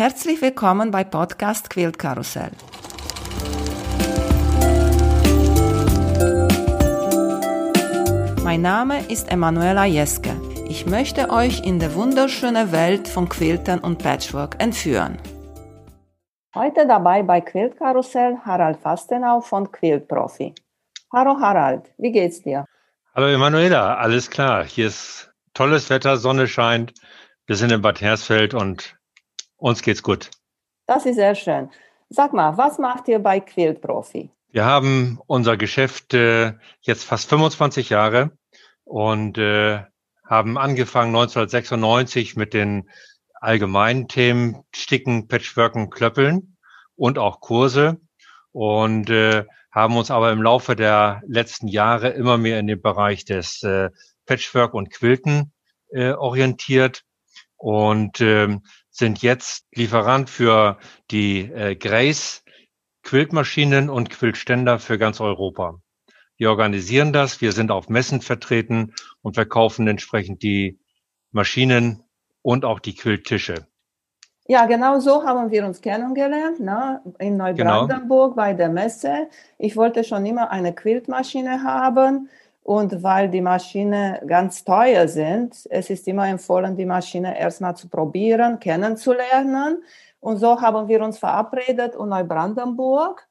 Herzlich willkommen bei Podcast Quilt Karussell. Mein Name ist Emanuela Jeske. Ich möchte euch in die wunderschöne Welt von Quiltern und Patchwork entführen. Heute dabei bei Quilt Karussell Harald Fastenau von Quilt Profi. Hallo Harald, wie geht's dir? Hallo Emanuela, alles klar. Hier ist tolles Wetter, Sonne scheint. Wir sind in Bad Hersfeld und uns geht's gut. Das ist sehr schön. Sag mal, was macht ihr bei Quilt Profi? Wir haben unser Geschäft äh, jetzt fast 25 Jahre und äh, haben angefangen 1996 mit den allgemeinen Themen Sticken, Patchworken, Klöppeln und auch Kurse und äh, haben uns aber im Laufe der letzten Jahre immer mehr in den Bereich des äh, Patchwork und Quilten äh, orientiert und ähm, sind jetzt Lieferant für die äh, Grace Quiltmaschinen und Quiltständer für ganz Europa. Wir organisieren das, wir sind auf Messen vertreten und verkaufen entsprechend die Maschinen und auch die Quilttische. Ja, genau so haben wir uns kennengelernt, ne? in Neubrandenburg genau. bei der Messe. Ich wollte schon immer eine Quiltmaschine haben und weil die Maschinen ganz teuer sind, es ist immer empfohlen, die Maschine erstmal zu probieren, kennenzulernen. Und so haben wir uns verabredet in Neubrandenburg.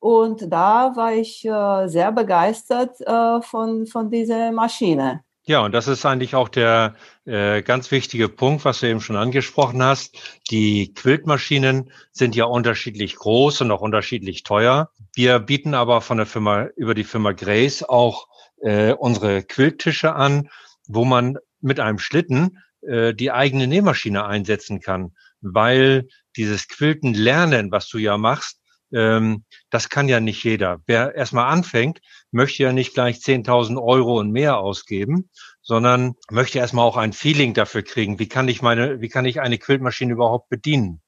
Und da war ich äh, sehr begeistert äh, von, von dieser Maschine. Ja, und das ist eigentlich auch der äh, ganz wichtige Punkt, was du eben schon angesprochen hast. Die Quiltmaschinen sind ja unterschiedlich groß und auch unterschiedlich teuer. Wir bieten aber von der Firma über die Firma Grace auch äh, unsere Quilttische an, wo man mit einem Schlitten äh, die eigene Nähmaschine einsetzen kann, weil dieses Quilten lernen, was du ja machst, ähm, das kann ja nicht jeder. Wer erstmal anfängt, möchte ja nicht gleich 10.000 Euro und mehr ausgeben, sondern möchte erstmal auch ein Feeling dafür kriegen. Wie kann ich meine, wie kann ich eine Quiltmaschine überhaupt bedienen?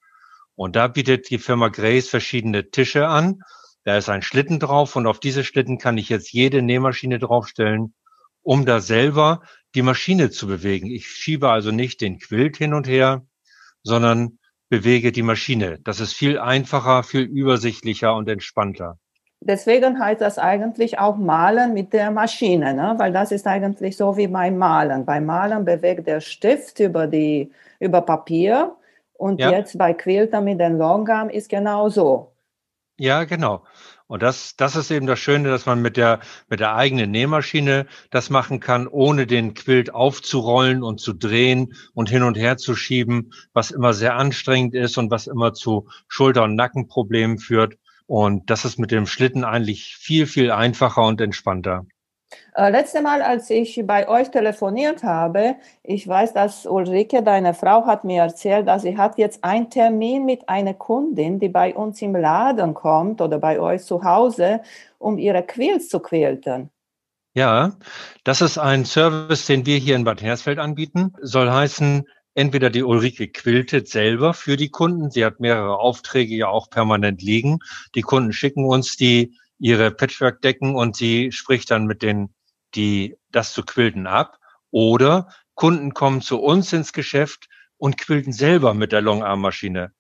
Und da bietet die Firma Grace verschiedene Tische an. Da ist ein Schlitten drauf und auf diese Schlitten kann ich jetzt jede Nähmaschine draufstellen, um da selber die Maschine zu bewegen. Ich schiebe also nicht den Quilt hin und her, sondern bewege die Maschine. Das ist viel einfacher, viel übersichtlicher und entspannter. Deswegen heißt das eigentlich auch Malen mit der Maschine, ne? weil das ist eigentlich so wie beim Malen. Beim Malen bewegt der Stift über, die, über Papier und ja. jetzt bei Quilter mit dem Longarm ist genau so. Ja, genau. Und das, das ist eben das Schöne, dass man mit der, mit der eigenen Nähmaschine das machen kann, ohne den Quilt aufzurollen und zu drehen und hin und her zu schieben, was immer sehr anstrengend ist und was immer zu Schulter- und Nackenproblemen führt. Und das ist mit dem Schlitten eigentlich viel, viel einfacher und entspannter. Äh, letzte Mal, als ich bei euch telefoniert habe, ich weiß, dass Ulrike, deine Frau, hat mir erzählt, dass sie hat jetzt einen Termin mit einer Kundin, die bei uns im Laden kommt oder bei euch zu Hause, um ihre Quills zu quilten. Ja, das ist ein Service, den wir hier in Bad Hersfeld anbieten. Soll heißen, entweder die Ulrike quiltet selber für die Kunden. Sie hat mehrere Aufträge ja auch permanent liegen. Die Kunden schicken uns die ihre Patchwork-Decken und sie spricht dann mit den, die das zu quilten ab. Oder Kunden kommen zu uns ins Geschäft und quilten selber mit der Longarm-Maschine.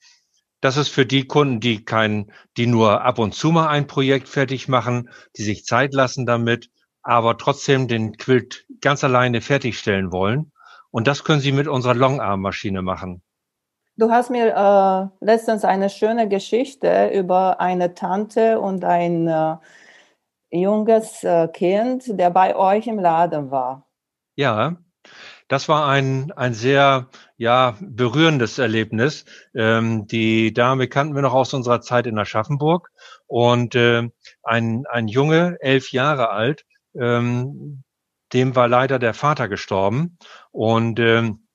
Das ist für die Kunden, die kein, die nur ab und zu mal ein Projekt fertig machen, die sich Zeit lassen damit, aber trotzdem den Quilt ganz alleine fertigstellen wollen. Und das können sie mit unserer Longarm-Maschine machen. Du hast mir äh, letztens eine schöne Geschichte über eine Tante und ein äh, junges äh, Kind, der bei euch im Laden war. Ja, das war ein, ein sehr ja, berührendes Erlebnis. Ähm, die Dame kannten wir noch aus unserer Zeit in Aschaffenburg und äh, ein, ein Junge, elf Jahre alt, ähm, dem war leider der Vater gestorben und ähm,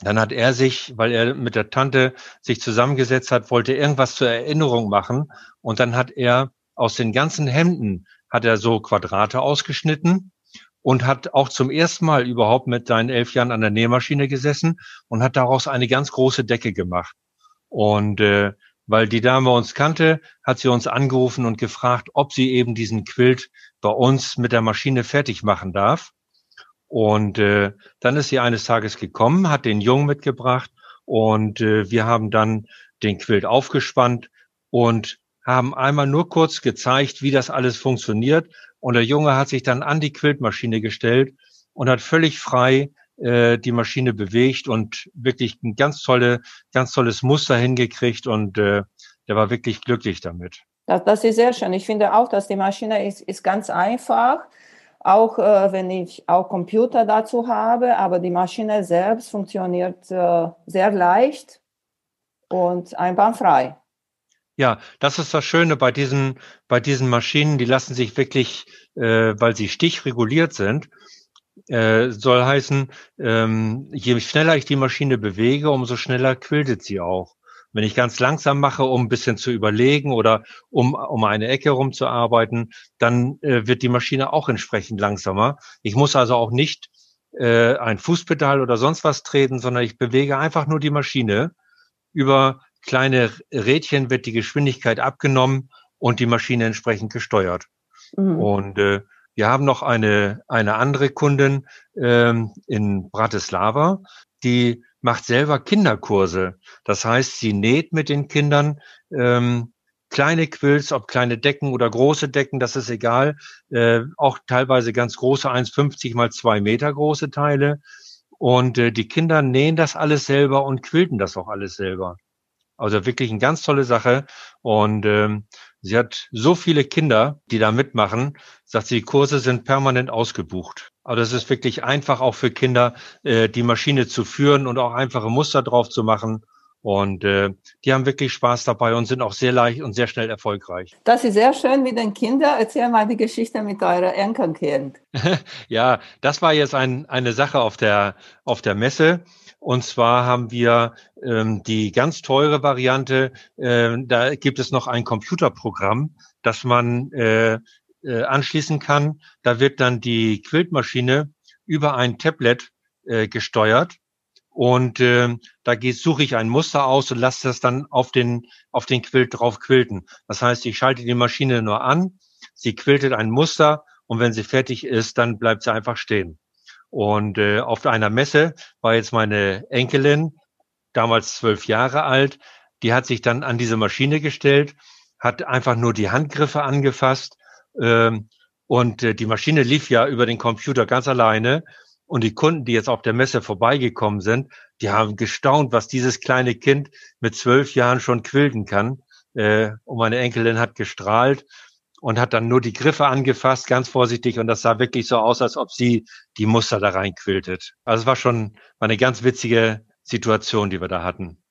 dann hat er sich, weil er mit der Tante sich zusammengesetzt hat, wollte irgendwas zur Erinnerung machen. Und dann hat er aus den ganzen Hemden, hat er so Quadrate ausgeschnitten und hat auch zum ersten Mal überhaupt mit seinen elf Jahren an der Nähmaschine gesessen und hat daraus eine ganz große Decke gemacht. Und äh, weil die Dame uns kannte, hat sie uns angerufen und gefragt, ob sie eben diesen Quilt bei uns mit der Maschine fertig machen darf. Und äh, dann ist sie eines Tages gekommen, hat den Jungen mitgebracht und äh, wir haben dann den Quilt aufgespannt und haben einmal nur kurz gezeigt, wie das alles funktioniert. Und der Junge hat sich dann an die Quiltmaschine gestellt und hat völlig frei äh, die Maschine bewegt und wirklich ein ganz tolle, ganz tolles Muster hingekriegt und äh, der war wirklich glücklich damit. Das, das ist sehr schön. Ich finde auch, dass die Maschine ist, ist ganz einfach, auch äh, wenn ich auch Computer dazu habe, aber die Maschine selbst funktioniert äh, sehr leicht und einbahnfrei. Ja, das ist das Schöne bei diesen, bei diesen Maschinen, die lassen sich wirklich, äh, weil sie stichreguliert sind, äh, soll heißen, ähm, je schneller ich die Maschine bewege, umso schneller quiltet sie auch. Wenn ich ganz langsam mache, um ein bisschen zu überlegen oder um, um eine Ecke rumzuarbeiten, dann äh, wird die Maschine auch entsprechend langsamer. Ich muss also auch nicht äh, ein Fußpedal oder sonst was treten, sondern ich bewege einfach nur die Maschine. Über kleine Rädchen wird die Geschwindigkeit abgenommen und die Maschine entsprechend gesteuert. Mhm. Und äh, wir haben noch eine, eine andere Kundin ähm, in Bratislava, die macht selber Kinderkurse. Das heißt, sie näht mit den Kindern ähm, kleine Quills, ob kleine Decken oder große Decken, das ist egal. Äh, auch teilweise ganz große, 1,50 mal zwei Meter große Teile. Und äh, die Kinder nähen das alles selber und quilten das auch alles selber. Also wirklich eine ganz tolle Sache. Und ähm, sie hat so viele Kinder, die da mitmachen, sagt sie, die Kurse sind permanent ausgebucht. Aber das ist wirklich einfach auch für Kinder, äh, die Maschine zu führen und auch einfache Muster drauf zu machen. Und äh, die haben wirklich Spaß dabei und sind auch sehr leicht und sehr schnell erfolgreich. Das ist sehr schön mit den Kindern. Erzähl mal die Geschichte mit eurer Enkelkind. ja, das war jetzt ein, eine Sache auf der, auf der Messe. Und zwar haben wir ähm, die ganz teure Variante. Äh, da gibt es noch ein Computerprogramm, das man äh, äh, anschließen kann. Da wird dann die Quiltmaschine über ein Tablet äh, gesteuert. Und äh, da geht, suche ich ein Muster aus und lasse das dann auf den, auf den Quilt drauf quilten. Das heißt, ich schalte die Maschine nur an, sie quiltet ein Muster und wenn sie fertig ist, dann bleibt sie einfach stehen. Und äh, auf einer Messe war jetzt meine Enkelin, damals zwölf Jahre alt, die hat sich dann an diese Maschine gestellt, hat einfach nur die Handgriffe angefasst ähm, und äh, die Maschine lief ja über den Computer ganz alleine. Und die Kunden, die jetzt auf der Messe vorbeigekommen sind, die haben gestaunt, was dieses kleine Kind mit zwölf Jahren schon quilten kann. Äh, und meine Enkelin hat gestrahlt und hat dann nur die Griffe angefasst, ganz vorsichtig. Und das sah wirklich so aus, als ob sie die Muster da reinquiltet. Also es war schon war eine ganz witzige Situation, die wir da hatten.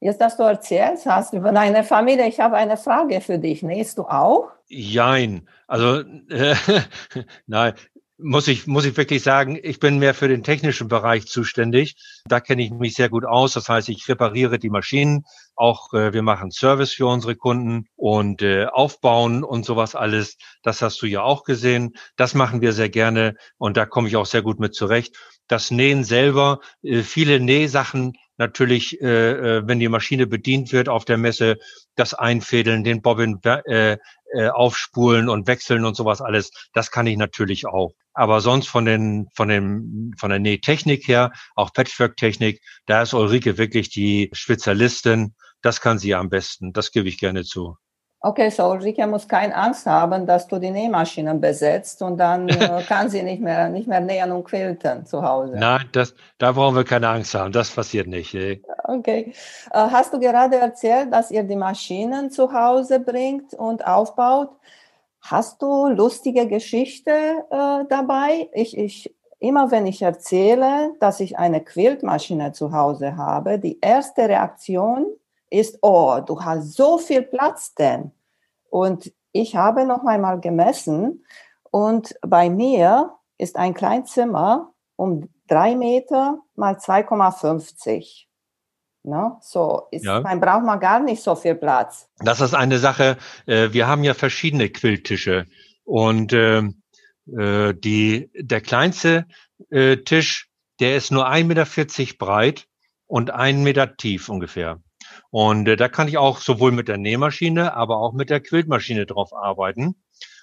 Jetzt, dass du erzählst hast über deine Familie, ich habe eine Frage für dich. Nähst du auch? Jein. Also äh, nein, muss ich, muss ich wirklich sagen, ich bin mehr für den technischen Bereich zuständig. Da kenne ich mich sehr gut aus. Das heißt, ich repariere die Maschinen. Auch äh, wir machen Service für unsere Kunden und äh, aufbauen und sowas alles. Das hast du ja auch gesehen. Das machen wir sehr gerne und da komme ich auch sehr gut mit zurecht. Das Nähen selber, äh, viele Nähsachen natürlich, äh, äh, wenn die Maschine bedient wird auf der Messe, das Einfädeln, den Bobbin äh, äh, aufspulen und wechseln und sowas alles, das kann ich natürlich auch. Aber sonst von den, von dem, von der Nähtechnik her, auch Patchwork-Technik, da ist Ulrike wirklich die Spezialistin. Das kann sie am besten. Das gebe ich gerne zu. Okay, so Ulrike muss keine Angst haben, dass du die Nähmaschinen besetzt und dann äh, kann sie nicht mehr, nicht mehr nähen und quilten zu Hause. Nein, das, da brauchen wir keine Angst haben. Das passiert nicht. Ey. Okay. Äh, hast du gerade erzählt, dass ihr die Maschinen zu Hause bringt und aufbaut? Hast du lustige Geschichte äh, dabei? Ich, ich, immer wenn ich erzähle, dass ich eine Quiltmaschine zu Hause habe, die erste Reaktion ist, oh, du hast so viel Platz denn. Und ich habe noch einmal gemessen und bei mir ist ein Kleinzimmer um drei Meter mal 2,50. Ne? So, ist, ja. man braucht man gar nicht so viel Platz. Das ist eine Sache. Äh, wir haben ja verschiedene Quilltische und äh, äh, die, der kleinste äh, Tisch, der ist nur 1,40 Meter breit und 1 Meter tief ungefähr. Und äh, da kann ich auch sowohl mit der Nähmaschine, aber auch mit der Quiltmaschine drauf arbeiten.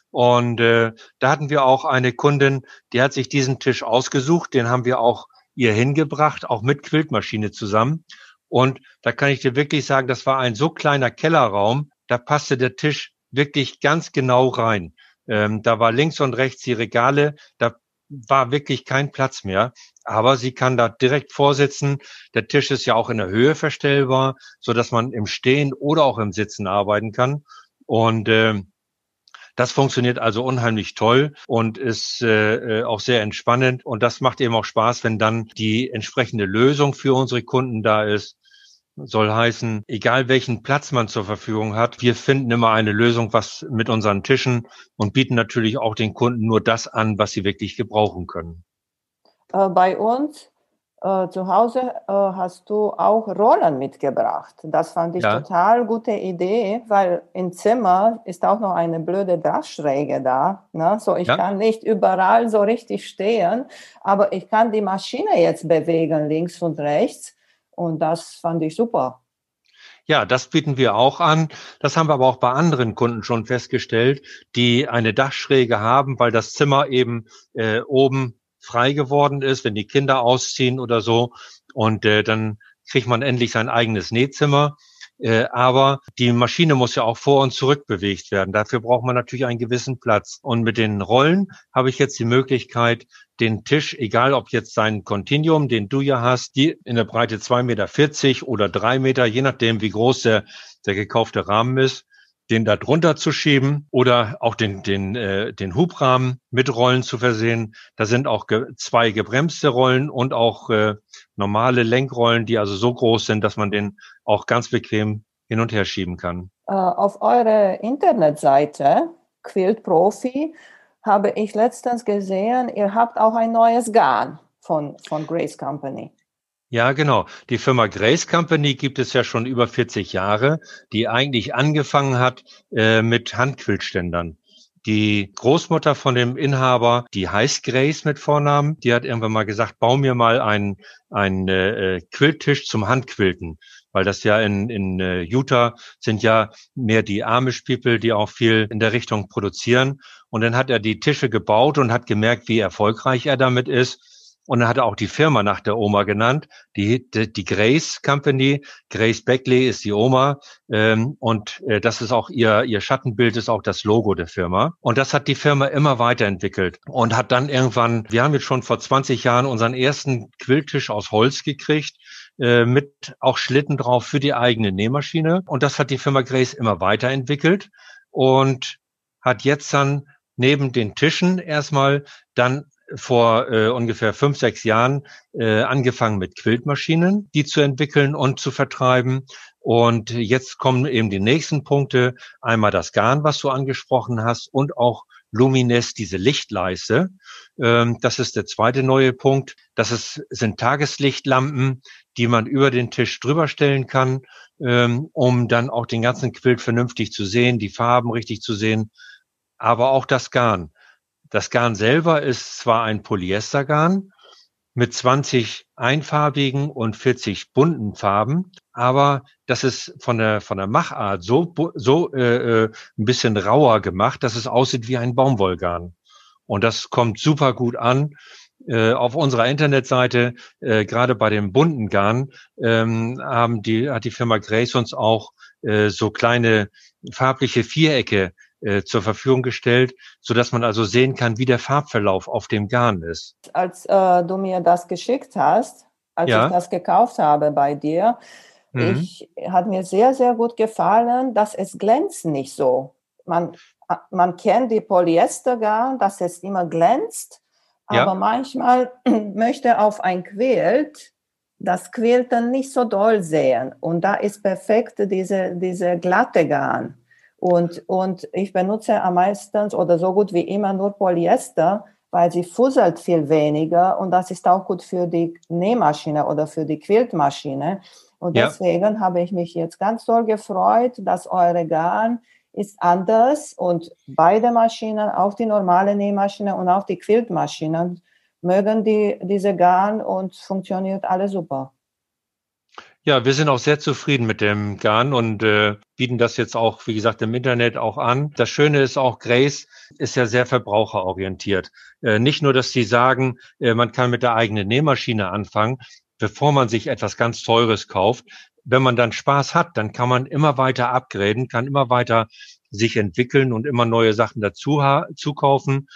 Und äh, da hatten wir auch eine Kundin, die hat sich diesen Tisch ausgesucht, den haben wir auch ihr hingebracht, auch mit Quiltmaschine zusammen. Und da kann ich dir wirklich sagen, das war ein so kleiner Kellerraum, da passte der Tisch wirklich ganz genau rein. Ähm, da war links und rechts die Regale, da war wirklich kein Platz mehr. Aber sie kann da direkt vorsitzen. Der Tisch ist ja auch in der Höhe verstellbar, so dass man im Stehen oder auch im Sitzen arbeiten kann. Und äh, das funktioniert also unheimlich toll und ist äh, äh, auch sehr entspannend. Und das macht eben auch Spaß, wenn dann die entsprechende Lösung für unsere Kunden da ist. Soll heißen, egal welchen Platz man zur Verfügung hat, wir finden immer eine Lösung, was mit unseren Tischen und bieten natürlich auch den Kunden nur das an, was sie wirklich gebrauchen können. Äh, bei uns äh, zu Hause äh, hast du auch Rollen mitgebracht. Das fand ich ja. total gute Idee, weil im Zimmer ist auch noch eine blöde Dachschräge da. Ne? So, ich ja. kann nicht überall so richtig stehen, aber ich kann die Maschine jetzt bewegen, links und rechts. Und das fand ich super. Ja, das bieten wir auch an. Das haben wir aber auch bei anderen Kunden schon festgestellt, die eine Dachschräge haben, weil das Zimmer eben äh, oben frei geworden ist, wenn die Kinder ausziehen oder so. Und äh, dann kriegt man endlich sein eigenes Nähzimmer. Äh, aber die Maschine muss ja auch vor und zurück bewegt werden. Dafür braucht man natürlich einen gewissen Platz. Und mit den Rollen habe ich jetzt die Möglichkeit, den Tisch, egal ob jetzt sein Continuum, den du ja hast, die in der Breite 2,40 Meter oder drei Meter, je nachdem, wie groß der, der gekaufte Rahmen ist, den da drunter zu schieben oder auch den, den, äh, den Hubrahmen mit Rollen zu versehen. Da sind auch ge zwei gebremste Rollen und auch äh, normale Lenkrollen, die also so groß sind, dass man den auch ganz bequem hin und her schieben kann. Uh, auf eurer Internetseite Quilt Profi habe ich letztens gesehen, ihr habt auch ein neues Garn von, von Grace Company. Ja, genau. Die Firma Grace Company gibt es ja schon über 40 Jahre, die eigentlich angefangen hat äh, mit Handquiltständern. Die Großmutter von dem Inhaber, die heißt Grace mit Vornamen, die hat irgendwann mal gesagt, bau mir mal einen, einen äh, Quilttisch zum Handquilten. Weil das ja in, in äh, Utah sind ja mehr die Amish People, die auch viel in der Richtung produzieren. Und dann hat er die Tische gebaut und hat gemerkt, wie erfolgreich er damit ist und er hat auch die Firma nach der Oma genannt, die, die, die Grace Company. Grace Beckley ist die Oma ähm, und äh, das ist auch ihr, ihr Schattenbild, ist auch das Logo der Firma. Und das hat die Firma immer weiterentwickelt und hat dann irgendwann, wir haben jetzt schon vor 20 Jahren unseren ersten Quilltisch aus Holz gekriegt, äh, mit auch Schlitten drauf für die eigene Nähmaschine. Und das hat die Firma Grace immer weiterentwickelt und hat jetzt dann neben den Tischen erstmal dann vor äh, ungefähr fünf, sechs Jahren äh, angefangen mit Quiltmaschinen, die zu entwickeln und zu vertreiben. Und jetzt kommen eben die nächsten Punkte. Einmal das Garn, was du angesprochen hast, und auch Lumines, diese Lichtleiste. Ähm, das ist der zweite neue Punkt. Das ist, sind Tageslichtlampen, die man über den Tisch drüber stellen kann, ähm, um dann auch den ganzen Quilt vernünftig zu sehen, die Farben richtig zu sehen, aber auch das Garn. Das Garn selber ist zwar ein Polyestergarn mit 20 einfarbigen und 40 bunten Farben, aber das ist von der von der Machart so so äh, äh, ein bisschen rauer gemacht, dass es aussieht wie ein Baumwollgarn. Und das kommt super gut an. Äh, auf unserer Internetseite, äh, gerade bei dem bunten Garn, ähm, haben die, hat die Firma Grace uns auch äh, so kleine farbliche Vierecke äh, zur Verfügung gestellt, so dass man also sehen kann, wie der Farbverlauf auf dem Garn ist. Als äh, du mir das geschickt hast, als ja. ich das gekauft habe bei dir, mhm. ich, hat mir sehr, sehr gut gefallen, dass es glänzt nicht so. Man, man kennt die Polyestergarn, dass es immer glänzt, aber ja. manchmal möchte auf ein Quilt das Quilten nicht so doll sehen. Und da ist perfekt diese, diese glatte Garn. Und, und ich benutze am meisten oder so gut wie immer nur Polyester, weil sie fusselt viel weniger und das ist auch gut für die Nähmaschine oder für die Quiltmaschine. Und ja. deswegen habe ich mich jetzt ganz doll gefreut, dass eure Garn ist anders und beide Maschinen, auch die normale Nähmaschine und auch die Quiltmaschinen, mögen die, diese Garn und funktioniert alles super. Ja, wir sind auch sehr zufrieden mit dem Garn und äh, bieten das jetzt auch, wie gesagt, im Internet auch an. Das Schöne ist auch, Grace ist ja sehr verbraucherorientiert. Äh, nicht nur, dass sie sagen, äh, man kann mit der eigenen Nähmaschine anfangen, bevor man sich etwas ganz Teures kauft. Wenn man dann Spaß hat, dann kann man immer weiter upgraden, kann immer weiter sich entwickeln und immer neue Sachen dazu zukaufen.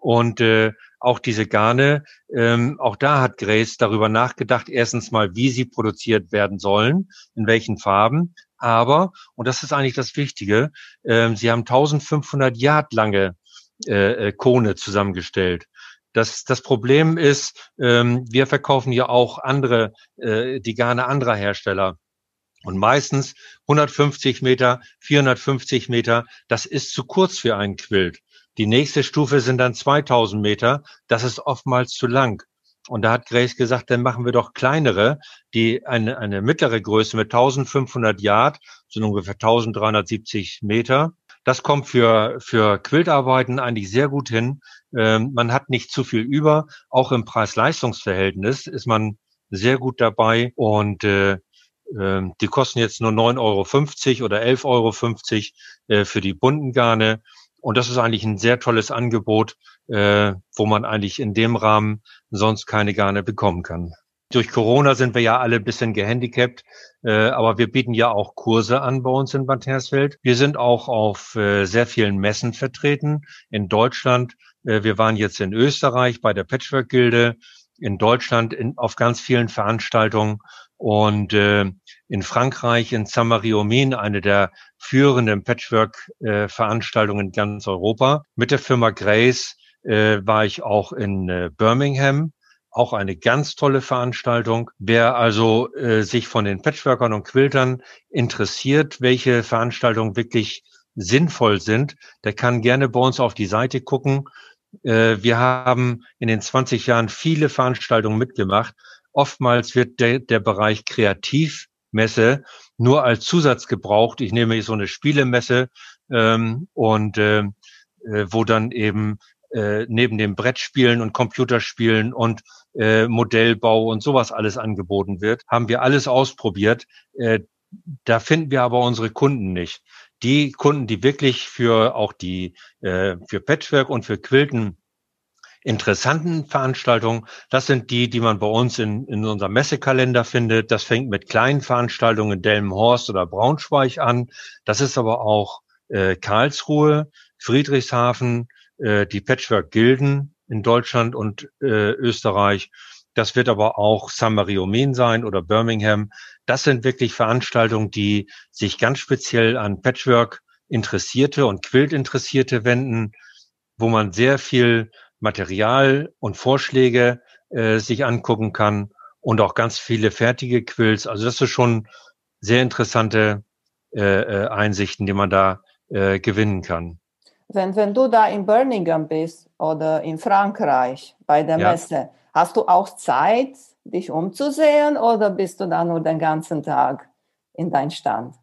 Und äh, auch diese Garne, ähm, auch da hat Grace darüber nachgedacht, erstens mal, wie sie produziert werden sollen, in welchen Farben. Aber, und das ist eigentlich das Wichtige, ähm, sie haben 1500 Yard lange äh, äh, Kone zusammengestellt. Das, das Problem ist, ähm, wir verkaufen ja auch andere, äh, die Garne anderer Hersteller. Und meistens 150 Meter, 450 Meter, das ist zu kurz für einen Quilt. Die nächste Stufe sind dann 2000 Meter. Das ist oftmals zu lang. Und da hat Grace gesagt, dann machen wir doch kleinere, die eine, eine mittlere Größe mit 1500 Yard, sind ungefähr 1370 Meter. Das kommt für, für Quiltarbeiten eigentlich sehr gut hin. Ähm, man hat nicht zu viel über. Auch im Preis-Leistungs-Verhältnis ist man sehr gut dabei. Und äh, äh, die kosten jetzt nur 9,50 Euro oder 11,50 Euro äh, für die bunten Garne. Und das ist eigentlich ein sehr tolles Angebot, äh, wo man eigentlich in dem Rahmen sonst keine Garne bekommen kann. Durch Corona sind wir ja alle ein bisschen gehandicapt, äh, aber wir bieten ja auch Kurse an bei uns in Bad Hersfeld. Wir sind auch auf äh, sehr vielen Messen vertreten in Deutschland. Äh, wir waren jetzt in Österreich bei der Patchwork-Gilde, in Deutschland in, auf ganz vielen Veranstaltungen und äh, in Frankreich, in Saint-Marie-aux-Mines, eine der führenden Patchwork-Veranstaltungen in ganz Europa. Mit der Firma Grace äh, war ich auch in äh, Birmingham, auch eine ganz tolle Veranstaltung. Wer also äh, sich von den Patchworkern und Quiltern interessiert, welche Veranstaltungen wirklich sinnvoll sind, der kann gerne bei uns auf die Seite gucken. Äh, wir haben in den 20 Jahren viele Veranstaltungen mitgemacht Oftmals wird der, der Bereich Kreativmesse nur als Zusatz gebraucht. Ich nehme so eine Spielemesse ähm, und äh, äh, wo dann eben äh, neben dem Brettspielen und Computerspielen und äh, Modellbau und sowas alles angeboten wird, haben wir alles ausprobiert. Äh, da finden wir aber unsere Kunden nicht. Die Kunden, die wirklich für auch die äh, für Patchwork und für Quilten interessanten Veranstaltungen, das sind die, die man bei uns in, in unserem Messekalender findet. Das fängt mit kleinen Veranstaltungen in Delmenhorst oder Braunschweig an. Das ist aber auch äh, Karlsruhe, Friedrichshafen, äh, die Patchwork-Gilden in Deutschland und äh, Österreich. Das wird aber auch San Mario Main sein oder Birmingham. Das sind wirklich Veranstaltungen, die sich ganz speziell an Patchwork Interessierte und Quilt Interessierte wenden, wo man sehr viel Material und Vorschläge äh, sich angucken kann und auch ganz viele fertige Quills. Also das ist schon sehr interessante äh, äh, Einsichten, die man da äh, gewinnen kann. Wenn, wenn du da in Birmingham bist oder in Frankreich bei der ja. Messe, hast du auch Zeit, dich umzusehen oder bist du da nur den ganzen Tag in dein Stand?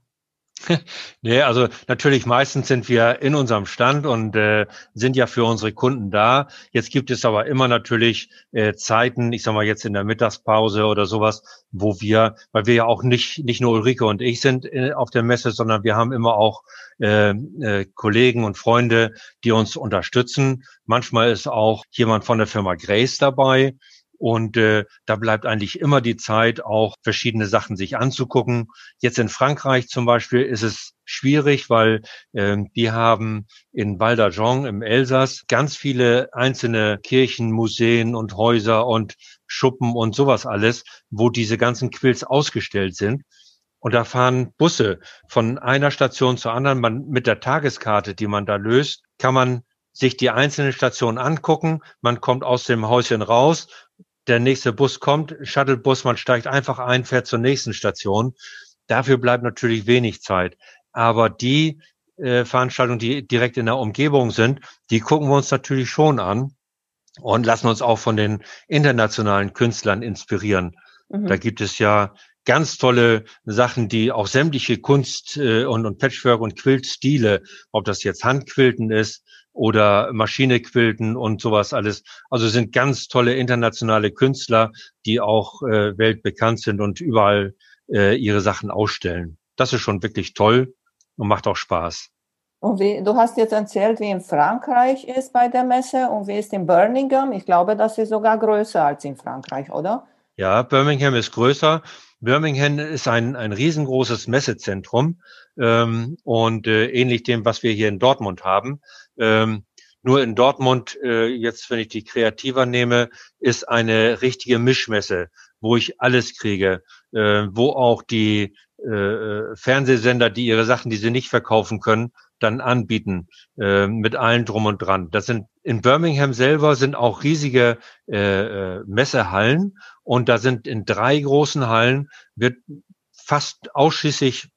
nee, also natürlich meistens sind wir in unserem Stand und äh, sind ja für unsere Kunden da. Jetzt gibt es aber immer natürlich äh, Zeiten, ich sag mal jetzt in der Mittagspause oder sowas, wo wir, weil wir ja auch nicht nicht nur Ulrike und ich sind äh, auf der Messe, sondern wir haben immer auch äh, äh, Kollegen und Freunde, die uns unterstützen. Manchmal ist auch jemand von der Firma Grace dabei. Und äh, da bleibt eigentlich immer die Zeit, auch verschiedene Sachen sich anzugucken. Jetzt in Frankreich zum Beispiel ist es schwierig, weil äh, die haben in Val d'Argent im Elsass ganz viele einzelne Kirchen, Museen und Häuser und Schuppen und sowas alles, wo diese ganzen Quills ausgestellt sind. Und da fahren Busse von einer Station zur anderen. Man, mit der Tageskarte, die man da löst, kann man sich die einzelnen Stationen angucken. Man kommt aus dem Häuschen raus der nächste Bus kommt, Shuttlebus, man steigt einfach ein, fährt zur nächsten Station. Dafür bleibt natürlich wenig Zeit. Aber die äh, Veranstaltungen, die direkt in der Umgebung sind, die gucken wir uns natürlich schon an und lassen uns auch von den internationalen Künstlern inspirieren. Mhm. Da gibt es ja ganz tolle Sachen, die auch sämtliche Kunst äh, und, und Patchwork und Quiltstile, ob das jetzt Handquilten ist oder Maschinequilten und sowas alles. Also sind ganz tolle internationale Künstler, die auch äh, weltbekannt sind und überall äh, ihre Sachen ausstellen. Das ist schon wirklich toll und macht auch Spaß. Und wie, du hast jetzt erzählt, wie in Frankreich ist bei der Messe und wie ist in Birmingham. Ich glaube, das ist sogar größer als in Frankreich, oder? Ja, Birmingham ist größer. Birmingham ist ein, ein riesengroßes Messezentrum ähm, und äh, ähnlich dem, was wir hier in Dortmund haben. Ähm, nur in Dortmund, äh, jetzt wenn ich die kreativer nehme, ist eine richtige Mischmesse, wo ich alles kriege, äh, wo auch die äh, äh, Fernsehsender, die ihre Sachen, die sie nicht verkaufen können, dann anbieten äh, mit allen drum und dran. Das sind in Birmingham selber sind auch riesige äh, äh, Messehallen und da sind in drei großen Hallen wird fast ausschließlich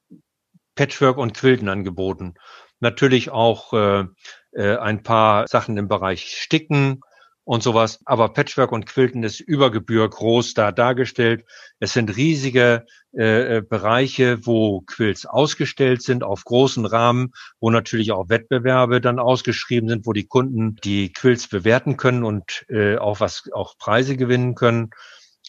Patchwork und Quilten angeboten. Natürlich auch äh, äh, ein paar Sachen im Bereich Sticken und sowas. Aber Patchwork und Quilten ist über Gebühr groß da dargestellt. Es sind riesige äh, äh, Bereiche, wo Quilts ausgestellt sind auf großen Rahmen, wo natürlich auch Wettbewerbe dann ausgeschrieben sind, wo die Kunden die Quilts bewerten können und äh, auch was auch Preise gewinnen können.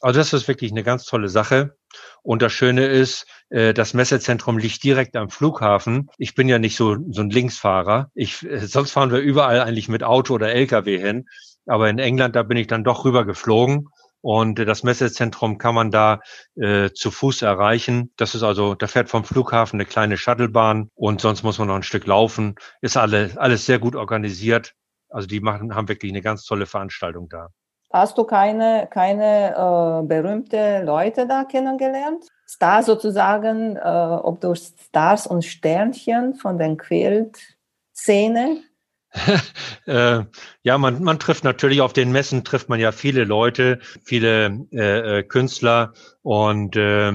Also das ist wirklich eine ganz tolle Sache. Und das Schöne ist, äh, das Messezentrum liegt direkt am Flughafen. Ich bin ja nicht so, so ein Linksfahrer. Ich, äh, sonst fahren wir überall eigentlich mit Auto oder LKW hin. Aber in England, da bin ich dann doch rüber geflogen. Und das Messezentrum kann man da äh, zu Fuß erreichen. Das ist also, da fährt vom Flughafen eine kleine Shuttlebahn und sonst muss man noch ein Stück laufen. Ist alle, alles sehr gut organisiert. Also die machen, haben wirklich eine ganz tolle Veranstaltung da. Hast du keine, keine äh, berühmte Leute da kennengelernt? Stars sozusagen, äh, ob durch Stars und Sternchen von den Quilt-Szene? äh, ja, man, man trifft natürlich auf den Messen, trifft man ja viele Leute, viele äh, äh Künstler und äh,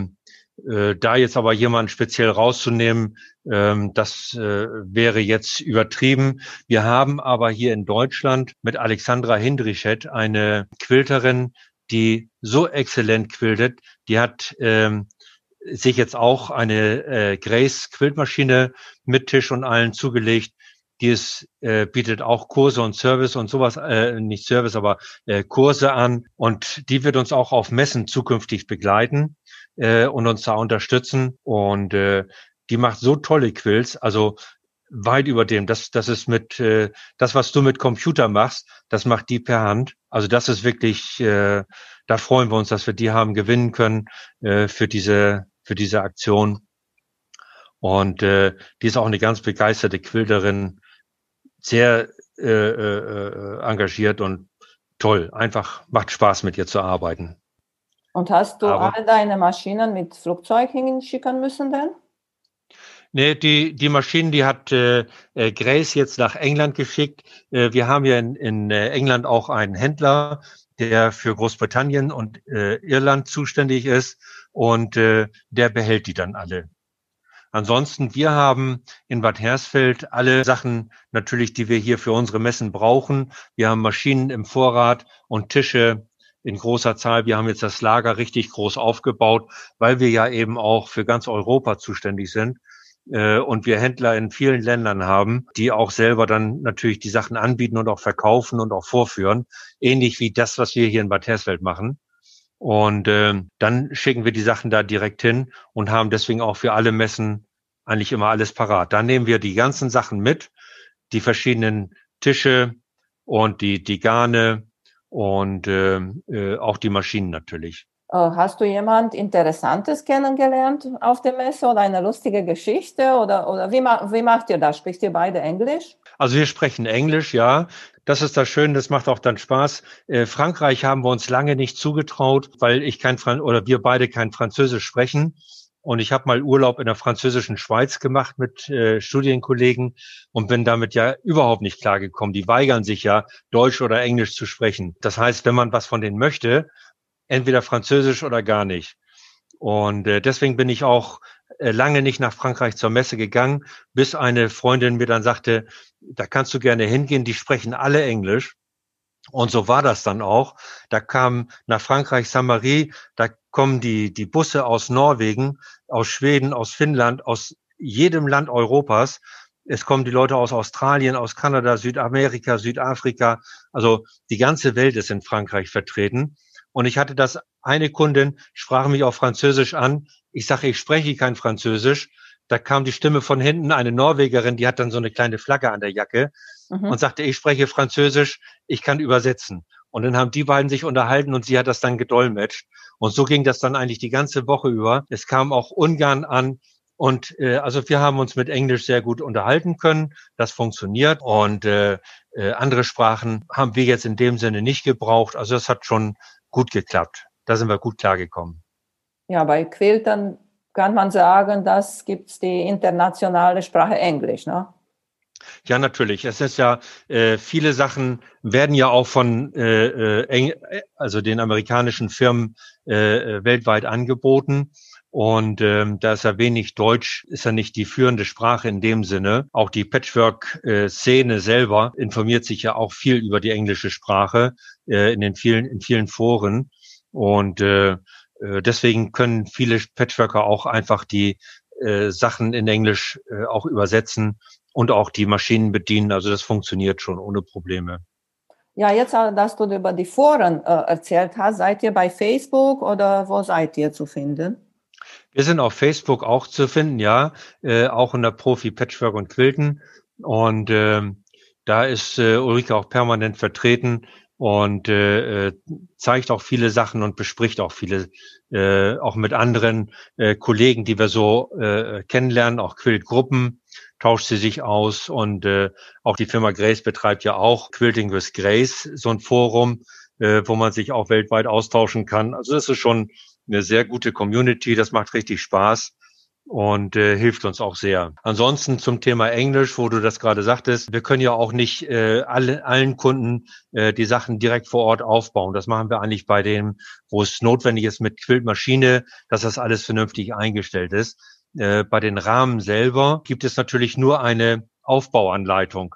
äh, da jetzt aber jemand speziell rauszunehmen, ähm, das äh, wäre jetzt übertrieben. Wir haben aber hier in Deutschland mit Alexandra Hindrichet eine Quilterin, die so exzellent quiltet. Die hat ähm, sich jetzt auch eine äh, Grace Quiltmaschine mit Tisch und allen zugelegt. Die ist, äh, bietet auch Kurse und Service und sowas, äh, nicht Service, aber äh, Kurse an. Und die wird uns auch auf Messen zukünftig begleiten äh, und uns da unterstützen. Und äh, die macht so tolle Quills, also weit über dem. Das, das ist mit äh, das, was du mit Computer machst, das macht die per Hand. Also das ist wirklich, äh, da freuen wir uns, dass wir die haben gewinnen können äh, für diese für diese Aktion. Und äh, die ist auch eine ganz begeisterte Quilterin, sehr äh, äh, äh engagiert und toll. Einfach macht Spaß mit ihr zu arbeiten. Und hast du Aber, all deine Maschinen mit Flugzeug hinschicken müssen denn? Nee, die, die Maschinen, die hat äh, äh, Grace jetzt nach England geschickt. Äh, wir haben ja in, in äh, England auch einen Händler, der für Großbritannien und äh, Irland zuständig ist und äh, der behält die dann alle. Ansonsten, wir haben in Bad Hersfeld alle Sachen natürlich, die wir hier für unsere Messen brauchen. Wir haben Maschinen im Vorrat und Tische in großer Zahl. Wir haben jetzt das Lager richtig groß aufgebaut, weil wir ja eben auch für ganz Europa zuständig sind äh, und wir Händler in vielen Ländern haben, die auch selber dann natürlich die Sachen anbieten und auch verkaufen und auch vorführen, ähnlich wie das, was wir hier in Bad Hersfeld machen. Und äh, dann schicken wir die Sachen da direkt hin und haben deswegen auch für alle Messen eigentlich immer alles parat. Dann nehmen wir die ganzen Sachen mit, die verschiedenen Tische und die, die Garne und äh, äh, auch die Maschinen natürlich. Äh, hast du jemand Interessantes kennengelernt auf der Messe oder eine lustige Geschichte oder, oder wie, wie macht ihr das? Spricht ihr beide Englisch? Also wir sprechen Englisch, ja. Das ist das Schöne, das macht auch dann Spaß. Äh, Frankreich haben wir uns lange nicht zugetraut, weil ich kein Fran oder wir beide kein Französisch sprechen. Und ich habe mal Urlaub in der französischen Schweiz gemacht mit äh, Studienkollegen und bin damit ja überhaupt nicht klargekommen. Die weigern sich ja, Deutsch oder Englisch zu sprechen. Das heißt, wenn man was von denen möchte, entweder Französisch oder gar nicht. Und äh, deswegen bin ich auch äh, lange nicht nach Frankreich zur Messe gegangen, bis eine Freundin mir dann sagte, da kannst du gerne hingehen, die sprechen alle Englisch. Und so war das dann auch. Da kam nach Frankreich Saint-Marie, da kommen die, die Busse aus Norwegen, aus Schweden, aus Finnland, aus jedem Land Europas. Es kommen die Leute aus Australien, aus Kanada, Südamerika, Südafrika. Also die ganze Welt ist in Frankreich vertreten. Und ich hatte das, eine Kundin sprach mich auf Französisch an. Ich sage, ich spreche kein Französisch. Da kam die Stimme von hinten, eine Norwegerin, die hat dann so eine kleine Flagge an der Jacke mhm. und sagte, ich spreche Französisch, ich kann übersetzen. Und dann haben die beiden sich unterhalten und sie hat das dann gedolmetscht. Und so ging das dann eigentlich die ganze Woche über. Es kam auch Ungarn an. Und äh, also wir haben uns mit Englisch sehr gut unterhalten können. Das funktioniert. Und äh, äh, andere Sprachen haben wir jetzt in dem Sinne nicht gebraucht. Also das hat schon gut geklappt. Da sind wir gut klargekommen. Ja, bei Quiltern kann man sagen, das gibt's die internationale Sprache Englisch, ne? Ja, natürlich. Es ist ja äh, viele Sachen werden ja auch von äh, äh, also den amerikanischen Firmen äh, weltweit angeboten. Und ähm, da ist ja wenig Deutsch, ist ja nicht die führende Sprache in dem Sinne. Auch die Patchwork-Szene selber informiert sich ja auch viel über die englische Sprache äh, in den vielen in vielen Foren. Und äh deswegen können viele Patchworker auch einfach die äh, Sachen in Englisch äh, auch übersetzen und auch die Maschinen bedienen. Also das funktioniert schon ohne Probleme. Ja, jetzt, äh, dass du über die Foren äh, erzählt hast, seid ihr bei Facebook oder wo seid ihr zu finden? Wir sind auf Facebook auch zu finden, ja, äh, auch in der Profi Patchwork und Quilten. Und äh, da ist äh, Ulrike auch permanent vertreten und äh, äh, zeigt auch viele Sachen und bespricht auch viele, äh, auch mit anderen äh, Kollegen, die wir so äh, kennenlernen, auch Quiltgruppen tauscht sie sich aus und äh, auch die Firma Grace betreibt ja auch Quilting with Grace, so ein Forum, äh, wo man sich auch weltweit austauschen kann. Also das ist schon eine sehr gute Community, das macht richtig Spaß und äh, hilft uns auch sehr. Ansonsten zum Thema Englisch, wo du das gerade sagtest, wir können ja auch nicht äh, alle, allen Kunden äh, die Sachen direkt vor Ort aufbauen. Das machen wir eigentlich bei dem, wo es notwendig ist mit Quiltmaschine, dass das alles vernünftig eingestellt ist. Äh, bei den Rahmen selber gibt es natürlich nur eine Aufbauanleitung.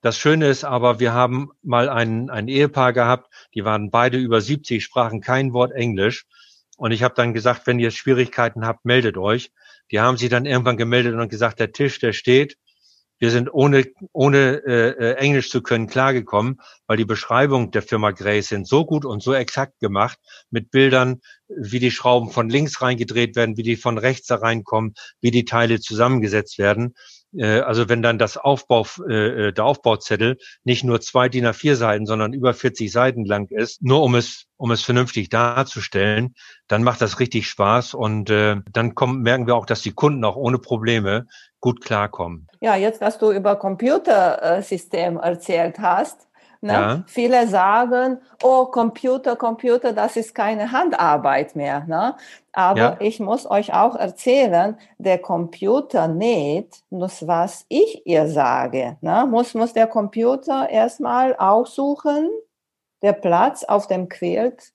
Das Schöne ist aber, wir haben mal ein, ein Ehepaar gehabt, die waren beide über 70, sprachen kein Wort Englisch. Und ich habe dann gesagt, wenn ihr Schwierigkeiten habt, meldet euch. Die haben sie dann irgendwann gemeldet und gesagt, der Tisch, der steht. Wir sind ohne, ohne äh, äh Englisch zu können klargekommen, weil die Beschreibung der Firma Grace sind so gut und so exakt gemacht mit Bildern, wie die Schrauben von links reingedreht werden, wie die von rechts da reinkommen, wie die Teile zusammengesetzt werden. Äh, also wenn dann das Aufbau, äh, äh der Aufbauzettel nicht nur zwei DIN A4 Seiten, sondern über 40 Seiten lang ist, nur um es, um es vernünftig darzustellen, dann macht das richtig Spaß und äh, dann kommen, merken wir auch, dass die Kunden auch ohne Probleme gut klarkommen. Ja, jetzt, dass du über Computersystem erzählt hast, Ne? Ja. Viele sagen, oh, Computer, Computer, das ist keine Handarbeit mehr. Ne? Aber ja. ich muss euch auch erzählen, der Computer näht, muss was ich ihr sage. Ne? Muss, muss der Computer erstmal aussuchen, der Platz auf dem Quilt,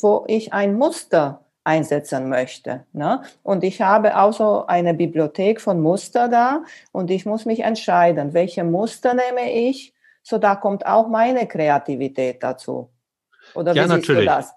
wo ich ein Muster einsetzen möchte. Ne? Und ich habe auch so eine Bibliothek von Muster da und ich muss mich entscheiden, welche Muster nehme ich so da kommt auch meine Kreativität dazu. Oder ja, wie natürlich. du das?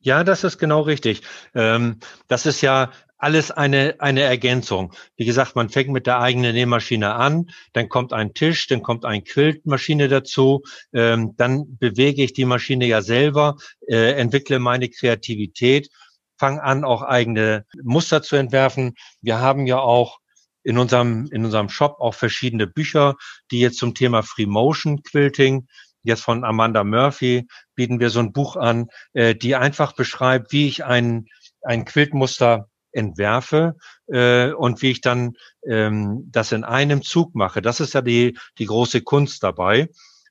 Ja, das ist genau richtig. Ähm, das ist ja alles eine, eine Ergänzung. Wie gesagt, man fängt mit der eigenen Nähmaschine an, dann kommt ein Tisch, dann kommt ein Quiltmaschine dazu, ähm, dann bewege ich die Maschine ja selber, äh, entwickle meine Kreativität, fange an, auch eigene Muster zu entwerfen. Wir haben ja auch in unserem, in unserem Shop auch verschiedene Bücher, die jetzt zum Thema Free Motion Quilting Jetzt von Amanda Murphy bieten wir so ein Buch an, äh, die einfach beschreibt, wie ich ein, ein Quiltmuster entwerfe äh, und wie ich dann ähm, das in einem Zug mache. Das ist ja die, die große Kunst dabei,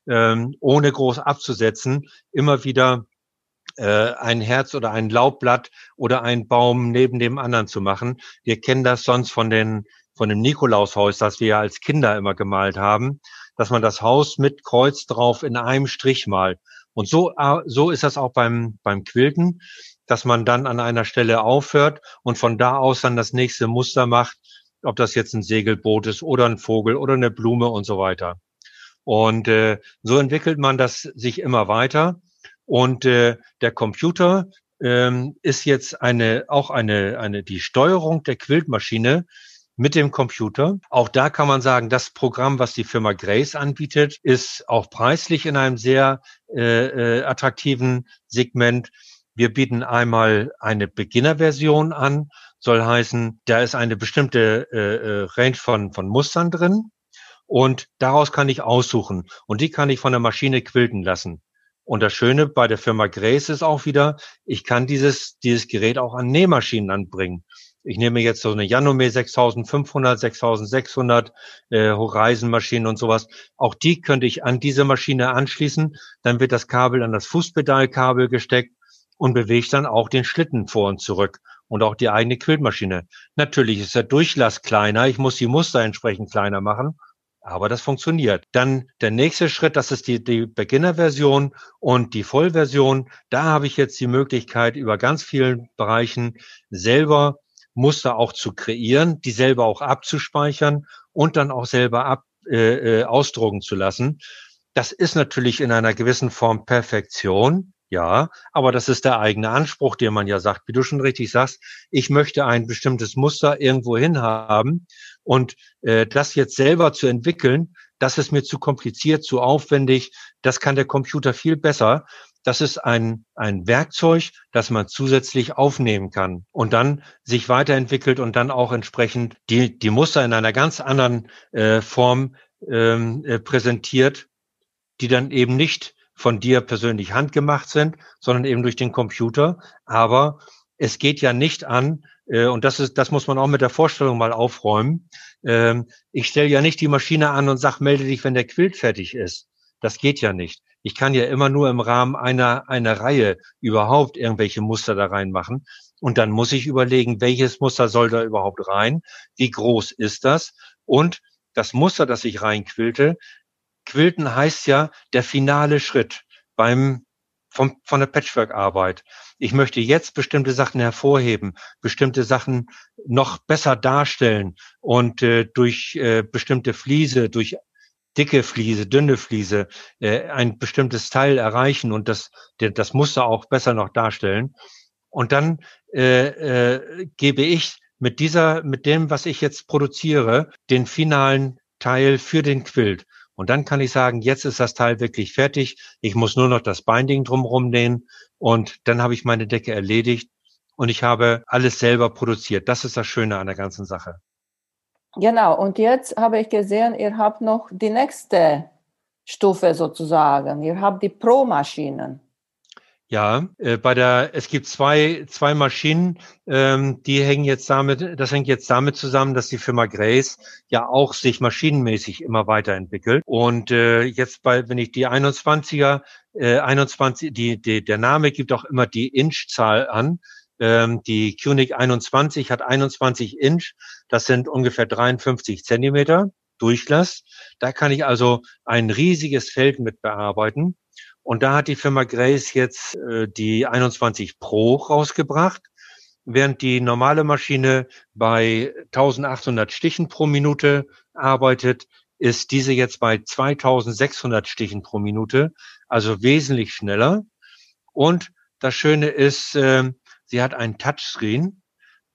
ähm, ohne groß abzusetzen, immer wieder äh, ein Herz oder ein Laubblatt oder ein Baum neben dem anderen zu machen. Wir kennen das sonst von den von dem Nikolaushaus, das wir als Kinder immer gemalt haben, dass man das Haus mit Kreuz drauf in einem Strich malt. Und so, äh, so ist das auch beim, beim Quilten, dass man dann an einer Stelle aufhört und von da aus dann das nächste Muster macht, ob das jetzt ein Segelboot ist oder ein Vogel oder eine Blume und so weiter. Und äh, so entwickelt man das sich immer weiter. Und äh, der Computer ähm, ist jetzt eine auch eine eine die Steuerung der Quiltmaschine mit dem Computer. Auch da kann man sagen, das Programm, was die Firma Grace anbietet, ist auch preislich in einem sehr äh, äh, attraktiven Segment. Wir bieten einmal eine Beginnerversion an, soll heißen, da ist eine bestimmte äh, äh, Range von, von Mustern drin und daraus kann ich aussuchen und die kann ich von der Maschine quilten lassen. Und das Schöne bei der Firma Grace ist auch wieder, ich kann dieses, dieses Gerät auch an Nähmaschinen anbringen. Ich nehme jetzt so eine Janome 6500, 6600 äh, Horizon-Maschinen und sowas. Auch die könnte ich an diese Maschine anschließen. Dann wird das Kabel an das Fußpedalkabel gesteckt und bewegt dann auch den Schlitten vor und zurück und auch die eigene Quiltmaschine. Natürlich ist der Durchlass kleiner. Ich muss die Muster entsprechend kleiner machen. Aber das funktioniert. Dann der nächste Schritt, das ist die, die Beginner-Version und die Vollversion. Da habe ich jetzt die Möglichkeit, über ganz vielen Bereichen selber Muster auch zu kreieren, die selber auch abzuspeichern und dann auch selber ab, äh, äh, ausdrucken zu lassen. Das ist natürlich in einer gewissen Form Perfektion. Ja, aber das ist der eigene Anspruch, den man ja sagt. Wie du schon richtig sagst, ich möchte ein bestimmtes Muster irgendwo hin haben und äh, das jetzt selber zu entwickeln, das ist mir zu kompliziert, zu aufwendig. Das kann der Computer viel besser. Das ist ein, ein Werkzeug, das man zusätzlich aufnehmen kann und dann sich weiterentwickelt und dann auch entsprechend die, die Muster in einer ganz anderen äh, Form ähm, äh, präsentiert, die dann eben nicht von dir persönlich handgemacht sind, sondern eben durch den Computer. Aber es geht ja nicht an, äh, und das ist, das muss man auch mit der Vorstellung mal aufräumen. Ähm, ich stelle ja nicht die Maschine an und sag, melde dich, wenn der Quilt fertig ist. Das geht ja nicht. Ich kann ja immer nur im Rahmen einer, einer Reihe überhaupt irgendwelche Muster da reinmachen. Und dann muss ich überlegen, welches Muster soll da überhaupt rein? Wie groß ist das? Und das Muster, das ich reinquilte, Quilten heißt ja der finale Schritt beim vom, von der Patchwork-Arbeit. Ich möchte jetzt bestimmte Sachen hervorheben, bestimmte Sachen noch besser darstellen und äh, durch äh, bestimmte Fliese, durch dicke Fliese, dünne Fliese äh, ein bestimmtes Teil erreichen und das, das Muster auch besser noch darstellen. Und dann äh, äh, gebe ich mit dieser, mit dem, was ich jetzt produziere, den finalen Teil für den Quilt. Und dann kann ich sagen, jetzt ist das Teil wirklich fertig. Ich muss nur noch das Binding drumherum nähen und dann habe ich meine Decke erledigt und ich habe alles selber produziert. Das ist das Schöne an der ganzen Sache. Genau, und jetzt habe ich gesehen, ihr habt noch die nächste Stufe sozusagen. Ihr habt die Pro-Maschinen. Ja, äh, bei der, es gibt zwei, zwei Maschinen, ähm, die hängen jetzt damit, das hängt jetzt damit zusammen, dass die Firma Grace ja auch sich maschinenmäßig immer weiterentwickelt. Und äh, jetzt bei, wenn ich die 21er, äh, 21, die, die, der Name gibt auch immer die Inch-Zahl an. Ähm, die QNIC 21 hat 21 Inch, das sind ungefähr 53 Zentimeter Durchlass. Da kann ich also ein riesiges Feld mit bearbeiten. Und da hat die Firma Grace jetzt äh, die 21 Pro rausgebracht. Während die normale Maschine bei 1800 Stichen pro Minute arbeitet, ist diese jetzt bei 2600 Stichen pro Minute, also wesentlich schneller. Und das Schöne ist, äh, sie hat einen Touchscreen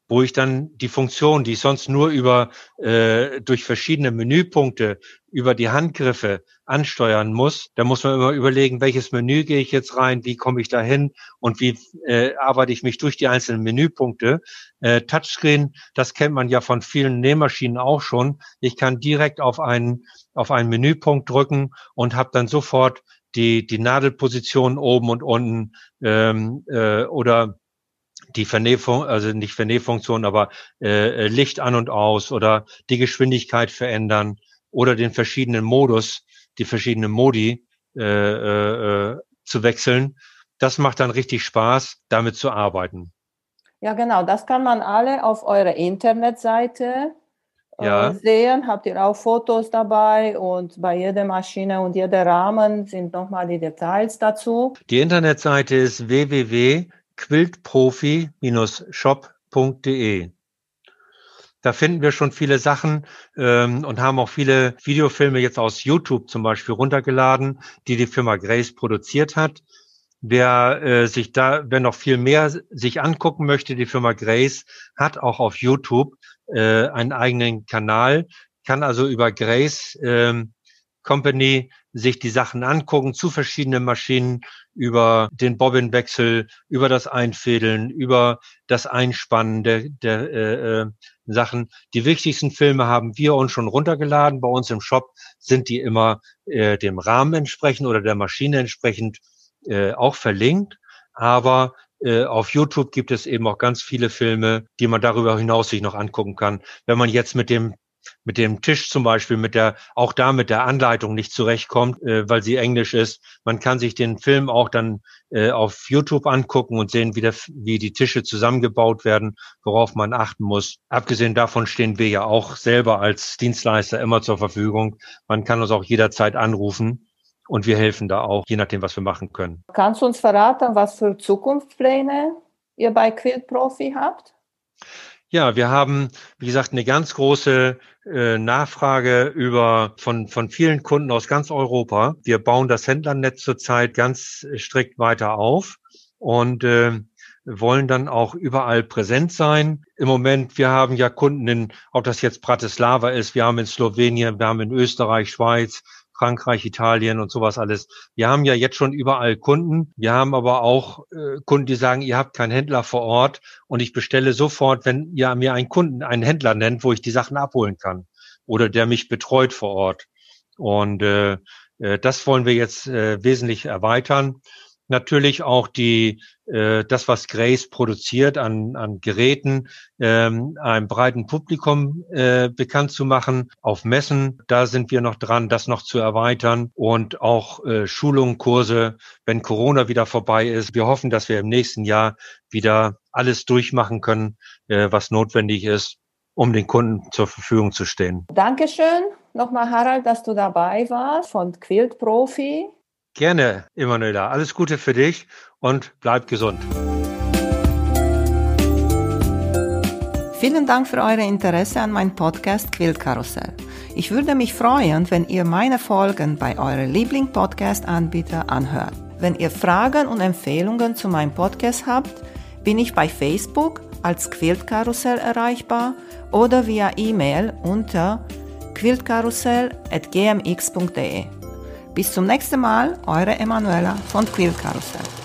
wo ich dann die Funktion, die ich sonst nur über äh, durch verschiedene Menüpunkte über die Handgriffe ansteuern muss, da muss man immer überlegen, welches Menü gehe ich jetzt rein, wie komme ich da hin und wie äh, arbeite ich mich durch die einzelnen Menüpunkte. Äh, Touchscreen, das kennt man ja von vielen Nähmaschinen auch schon. Ich kann direkt auf einen auf einen Menüpunkt drücken und habe dann sofort die die Nadelposition oben und unten ähm, äh, oder die Vernähfung, also nicht Vernähfunktion, aber äh, Licht an und aus oder die Geschwindigkeit verändern oder den verschiedenen Modus, die verschiedenen Modi äh, äh, zu wechseln. Das macht dann richtig Spaß, damit zu arbeiten. Ja, genau. Das kann man alle auf eurer Internetseite äh, ja. sehen. Habt ihr auch Fotos dabei und bei jeder Maschine und jeder Rahmen sind nochmal die Details dazu. Die Internetseite ist www quiltprofi-shop.de. Da finden wir schon viele Sachen ähm, und haben auch viele Videofilme jetzt aus YouTube zum Beispiel runtergeladen, die die Firma Grace produziert hat. Wer äh, sich da, wer noch viel mehr sich angucken möchte, die Firma Grace hat auch auf YouTube äh, einen eigenen Kanal, kann also über Grace ähm, Company sich die Sachen angucken zu verschiedenen Maschinen über den Bobbinwechsel, über das Einfädeln, über das Einspannen der, der äh, äh, Sachen. Die wichtigsten Filme haben wir uns schon runtergeladen. Bei uns im Shop sind die immer äh, dem Rahmen entsprechend oder der Maschine entsprechend äh, auch verlinkt. Aber äh, auf YouTube gibt es eben auch ganz viele Filme, die man darüber hinaus sich noch angucken kann. Wenn man jetzt mit dem mit dem Tisch zum Beispiel, mit der, auch da mit der Anleitung nicht zurechtkommt, äh, weil sie Englisch ist. Man kann sich den Film auch dann äh, auf YouTube angucken und sehen, wie, der, wie die Tische zusammengebaut werden, worauf man achten muss. Abgesehen davon stehen wir ja auch selber als Dienstleister immer zur Verfügung. Man kann uns auch jederzeit anrufen. Und wir helfen da auch, je nachdem, was wir machen können. Kannst du uns verraten, was für Zukunftspläne ihr bei Quilt Profi habt? Ja, wir haben, wie gesagt, eine ganz große äh, Nachfrage über von, von vielen Kunden aus ganz Europa. Wir bauen das Händlernetz zurzeit ganz strikt weiter auf und äh, wollen dann auch überall präsent sein. Im Moment, wir haben ja Kunden in, ob das jetzt Bratislava ist, wir haben in Slowenien, wir haben in Österreich, Schweiz, Frankreich, Italien und sowas alles. Wir haben ja jetzt schon überall Kunden. Wir haben aber auch äh, Kunden, die sagen, ihr habt keinen Händler vor Ort und ich bestelle sofort, wenn ihr mir einen Kunden, einen Händler nennt, wo ich die Sachen abholen kann oder der mich betreut vor Ort. Und äh, äh das wollen wir jetzt äh, wesentlich erweitern natürlich auch die äh, das, was Grace produziert an, an Geräten, ähm, einem breiten Publikum äh, bekannt zu machen. Auf Messen, da sind wir noch dran, das noch zu erweitern und auch äh, Schulungen, Kurse, wenn Corona wieder vorbei ist. Wir hoffen, dass wir im nächsten Jahr wieder alles durchmachen können, äh, was notwendig ist, um den Kunden zur Verfügung zu stehen. Dankeschön nochmal, Harald, dass du dabei warst von Quilt Profi. Gerne, Emanuela. Alles Gute für dich und bleib gesund. Vielen Dank für euer Interesse an meinem Podcast Quillkarussell. Ich würde mich freuen, wenn ihr meine Folgen bei eurem Liebling-Podcast-Anbieter anhört. Wenn ihr Fragen und Empfehlungen zu meinem Podcast habt, bin ich bei Facebook als Quiltkarussell erreichbar oder via E-Mail unter quiltkarussell.gmx.de. Bis zum nächsten Mal, eure Emanuela von Quill Karussell.